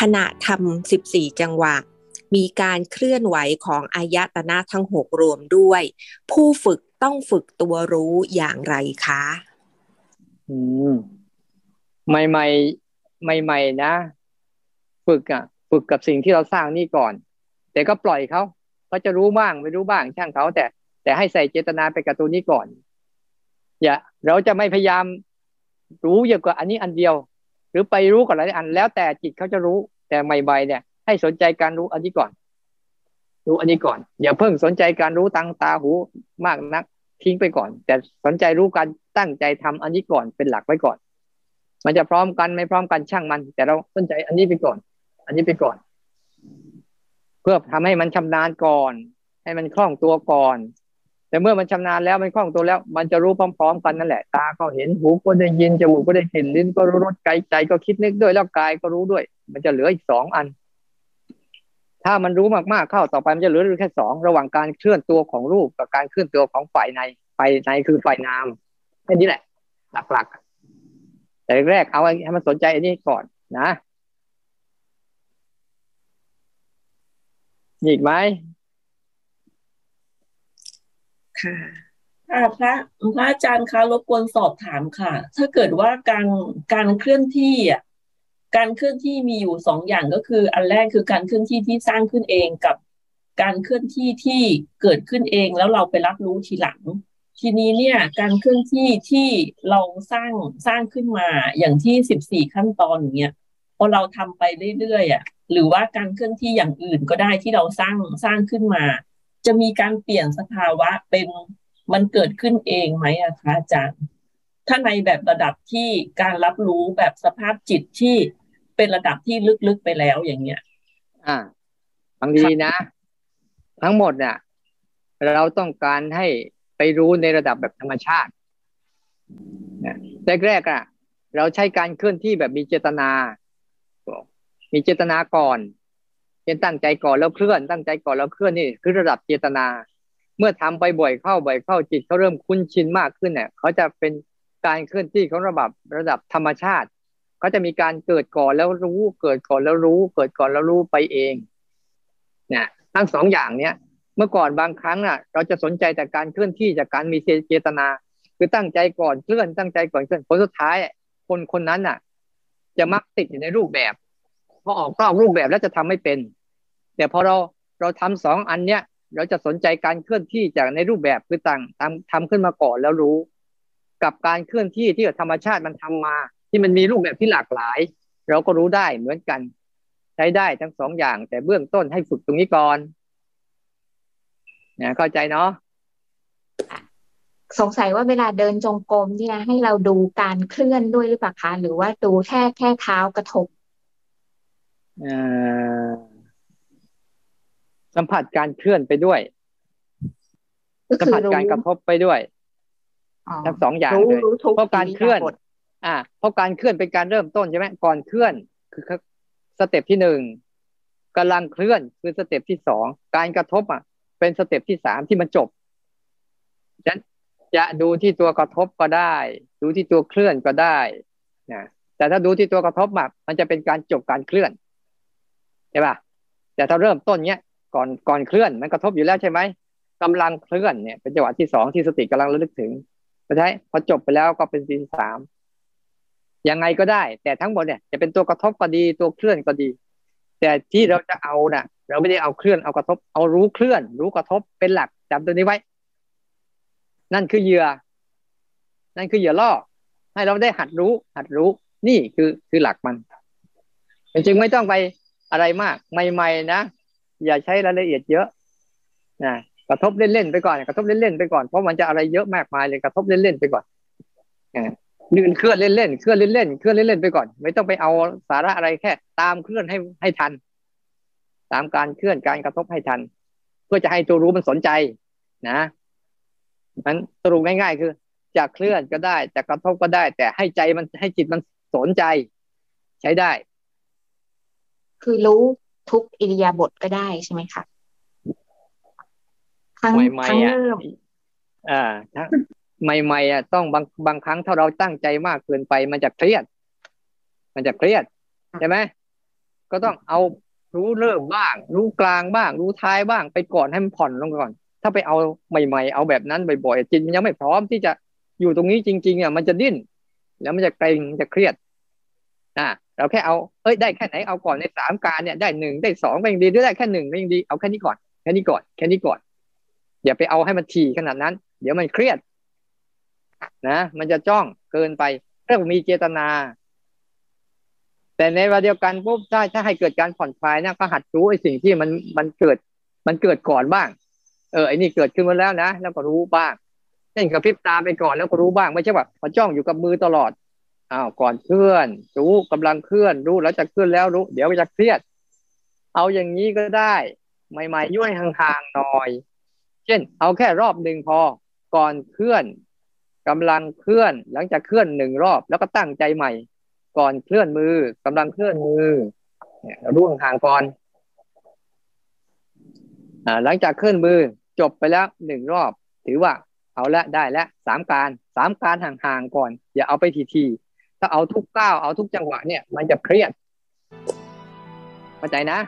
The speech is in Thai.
ขณะทำสิบสี่จังหวะ มีการเคลื่อนไหวของอายตนะทั้งหกรวมด้วย ผู้ฝึกต้องฝึกตัวรู้อย่างไรคะอืมใหม่ใหม่ใหม่ใหม่นะ ฝึกอะ ฝึกกับสิ่งที่เราสร้างนี่ก่อน แต่ก็ปล่อยเขาเขาจะรู้บ้างไม่รู้บ้างช่างเขาแต่แต่ให้ใส่เจตนาไปกับตัวนี้ก่อน อย่า เราจะไม่พยายามรู้เยอะกว่าอันนี้อันเดียว หรือไปรู้กับหลายอัน แล้วแต่จิตเขาจะรู้ แต่ใหม่ๆเนี่ย ให้สนใจการรู้อันนี้ก่อน รู้อันนี้ก่อน อย่าเพิ่งสนใจการรู้ตังตาหูมากนัก ทิ้งไปก่อน แต่สนใจรู้การตั้งใจทำอันนี้ก่อนเป็นหลักไว้ก่อน มันจะพร้อมกันไม่พร้อมกันช่างมัน แต่เราสนใจอันนี้ไปก่อน อันนี้ไปก่อน เพื่อทำให้มันชำนาญก่อน ให้มันคล่องตัวก่อน แต่เมื่อมันชำนาญแล้วมันคล่องตัวแล้ว มันจะรู้พร้อม ๆ กันนั่นแหละ ตาก็เห็นหูก็ได้ยินจมูกก็ได้กลิ่นลิ้นก็รู้รสใจใจก็คิดนึกด้วยแล้วกายก็รู้ด้วย มันจะเหลืออีกสองอัน ถ้ามันรู้มากๆเข้าต่อไปมันจะเหลือแค่สองระหว่างการเคลื่อนตัวของรูปกับการเคลื่อนตัวของฝ่ายในฝ่ายในคือฝ่ายนามแค่นี้แหละ หลักๆ แต่แรกเอาให้มันสนใจอันนี้ก่อนนะอีกไหม ค่ะค่ะพระพระอาจารย์คะรบกวนสอบถามค่ะ ถ้าเกิดว่าการการเคลื่อนที่อะการเคลื่อนที่มีอยู่สองอย่างก็คือ อันแรกคือการเคลื่อนที่ที่สร้างขึ้นเองกับการเคลื่อนที่ที่เกิดขึ้นเองแล้วเราไปรับรู้ทีหลัง ทีนี้เนี่ยการเคลื่อนที่ที่เราสร้างสร้างขึ้นมาอย่างที่สิบสี่ขั้นตอนอย่างเงี้ยพอเราทำไปเรื่อยๆอะหรือว่าการเคลื่อนที่อย่างอื่นก็ได้ที่เราสร้างสร้างขึ้นมา จะมีการเปลี่ยนสภาวะเป็นมันเกิดขึ้นเองไหมอะคะอาจารย์ ถ้าในแบบระดับที่การรับรู้แบบสภาพจิตที่เป็นระดับที่ลึกๆไปแล้วอย่างเงี้ย อ่าบางทีนะ ทั้งหมดเนี่ยเราต้องการให้ไปรู้ในระดับแบบธรรมชาตินะแรกๆอะ เราใช้การเคลื่อนที่แบบมีเจตนา มีเจตนาก่อน เช่นตั้งใจก่อนแล้วเคลื่อนตั้งใจก่อนแล้วเคลื่อนนี่คือระดับเจตนา เมื่อทำไปบ่อยเข้าบ่อยเข้าจิตเขาเริ่มคุ้นชินมากขึ้นเนี่ยเขาจะเป็นการเคลื่อนที่ของระดับระดับธรรมชาติเขาจะมีการเกิดก่อนแล้วรู้เกิดก่อนแล้วรู้ เกิดก่อนแล้วรู้ไปเองเนี่ยทั้งสองอย่างเนี้ยเมื่อก่อนบางครั้งอะ เราจะสนใจแต่การเคลื่อนที่จากการมีเจตนา คือตั้งใจก่อนเคลื่อนตั้งใจก่อนเคลื่อนผลสุดท้าย คนคนนั้นอะ จะมักติดอยู่ในรูปแบบ พอออกนอกรูปแบบแล้วจะทำไม่เป็น แต่พอเราเราทำสองอันเนี้ย เราจะสนใจการเคลื่อนที่จากในรูปแบบคือต่างทำทำขึ้นมาก่อนแล้วรู้ กับการเคลื่อนที่ที่ธรรมชาติมันทำมา ที่มันมีรูปแบบที่หลากหลาย เราก็รู้ได้เหมือนกัน ใช้ได้ทั้งสองอย่าง แต่เบื้องต้นให้ฝึกตรงนี้ก่อนนะเข้าใจเนาะสงสัยว่าเวลาเดินจงกรมเนี่ยให้เราดูการเคลื่อนด้วยหรือเปล่าคะหรือว่าดูแค่แค่เท้ากระทบ สัมผัสการเคลื่อนไปด้วย สัมผัสการกระทบไปด้วยทั้งสองอย่างเลยเพราะการเคลื่อน อ่า เพราะการเคลื่อนเป็นการเริ่มต้นใช่ไหมก่อนเคลื่อนคือสเต็ปที่หนึ่งกำลังเคลื่อนคือ step ที่สองการกระทบอะ เป็น step ที่สามที่มันจบฉะนั้นจะดูที่ตัวกระทบก็ได้ ดูที่ตัวเคลื่อนก็ได้นะแต่ถ้าดูที่ตัวกระทบแบบมันจะเป็นการจบการเคลื่อน ใช่ป่ะแต่ถ้าเริ่มต้นเนี้ยก่อนก่อนเคลื่อนมันกระทบอยู่แล้วใช่ไหมกำลังเคลื่อนเนี่ยเป็นจังหวะที่สองที่สติกำลังระลึกถึงพอใช่พอจบไปแล้วก็เป็นที่สามยังไงก็ได้ แต่ทั้งหมดเนี่ยจะเป็นตัวกระทบก็ดีตัวเคลื่อนก็ดี แต่ที่เราจะเอาน่ะ เราไม่ได้เอาเคลื่อนเอากระทบ เอารู้เคลื่อน รู้กระทบเป็นหลักจำตัวนี้ไว้ นั่นคือเหยื่อ นั่นคือเหยื่อล่อให้เราได้หัดรู้ หัดรู้ นี่คือคือหลักมันจึงไม่ต้องไป อะไรมากใหม่ๆนะอย่าใช้รายละเอียดเยอะนะกระทบเล่นๆไปก่อนกระทบเล่นๆไปก่อนเพราะมันจะอะไรเยอะมากมายเลยกระทบเล่นๆไปก่อนนื่นเคลื่อนเล่นๆเคลื่อนเล่นๆเคลื่อนเล่นๆไปก่อน ไม่ต้องไปเอาสาระอะไรแค่ ตามเคลื่อนให้ให้ทัน ตามการเคลื่อนการกระทบให้ทัน เพื่อจะให้ตัวรู้มันสนใจ นะมันสรุปง่ายๆ คือจะเคลื่อนก็ได้จะกระทบก็ได้ แต่ให้ใจมันให้จิตมันสนใจ ใช้ได้ คือรู้ทุกอิริยาบถก็ได้ใช่ไหมคะครั้งครั้งเริ่มอ่าทั้งใหม่ๆอะต้องบางบางครั้งถ้าเราตั้งใจมากเกินไปมันจะเครียด มันจะเครียดใช่ไหมก็ต้องเอารู้เริ่มบ้าง รู้กลางบ้าง รู้ท้ายบ้าง ไปก่อนให้มันผ่อนลงก่อน ถ้าไปเอาใหม่ ๆ เอาแบบนั้นบ่อยๆจิตมันยังไม่พร้อมที่จะอยู่ตรงนี้จริง ๆอะมันจะดิ้น แล้วมันจะเกรงจะเครียด อ่าเราแค่เอาเอ้ยได้แค่ไหนเอาก่อนในสามการเนี่ยได้หนึ่งได้สองก็ยังดีหรือได้แค่หนึ่งก็ยังดีเอาแค่นี้ก่อนแค่นี้ก่อนแค่นี้ก่อน อย่าไปเอาให้มันทีขนาดนั้น เดี๋ยวมันเครียด นะ มันจะจ้องเกินไปเรื่องมีเจตนา แต่ในเวลาเดียวกันปุ๊บถ้าถ้าให้เกิดการผ่อนคลายนะก็หัดรู้ไอ้สิ่งที่มันมันเกิด มันเกิดก่อนบ้าง เออไอ้นี่เกิดขึ้นมาแล้วนะแล้วก็รู้บ้างเช่นกระพริบตาไปก่อนแล้วก็รู้บ้างไม่ใช่ว่าพอจ้องอยู่กับมือตลอด อ้าวก่อนเคลื่อน รู้กำลังเคลื่อน รู้แล้วจะเคลื่อนแล้วรู้ เดี๋ยวจะเครียด เอาอย่างนี้ก็ได้ใหม่ๆย่อยห่างๆหน่อย เช่น เอาแค่รอบหนึ่งพอ ก่อนเคลื่อนกำลังเคลื่อน หลังจากเคลื่อนหนึ่งรอบ แล้วก็ตั้งใจใหม่ ก่อนเคลื่อนมือกำลังเคลื่อนมือเนี่ยร่วงห่างก่อนอ่าหลังจากเคลื่อนมือจบไปแล้วหนึ่งรอบ ถือว่าเอาละได้แล้วสามการสามการห่างๆก่อน อย่าเอาไปทีๆ ถ้าเอาทุกก้าวเอาทุกจังหวะเนี่ย มันจะเครียดเข้าใจนะ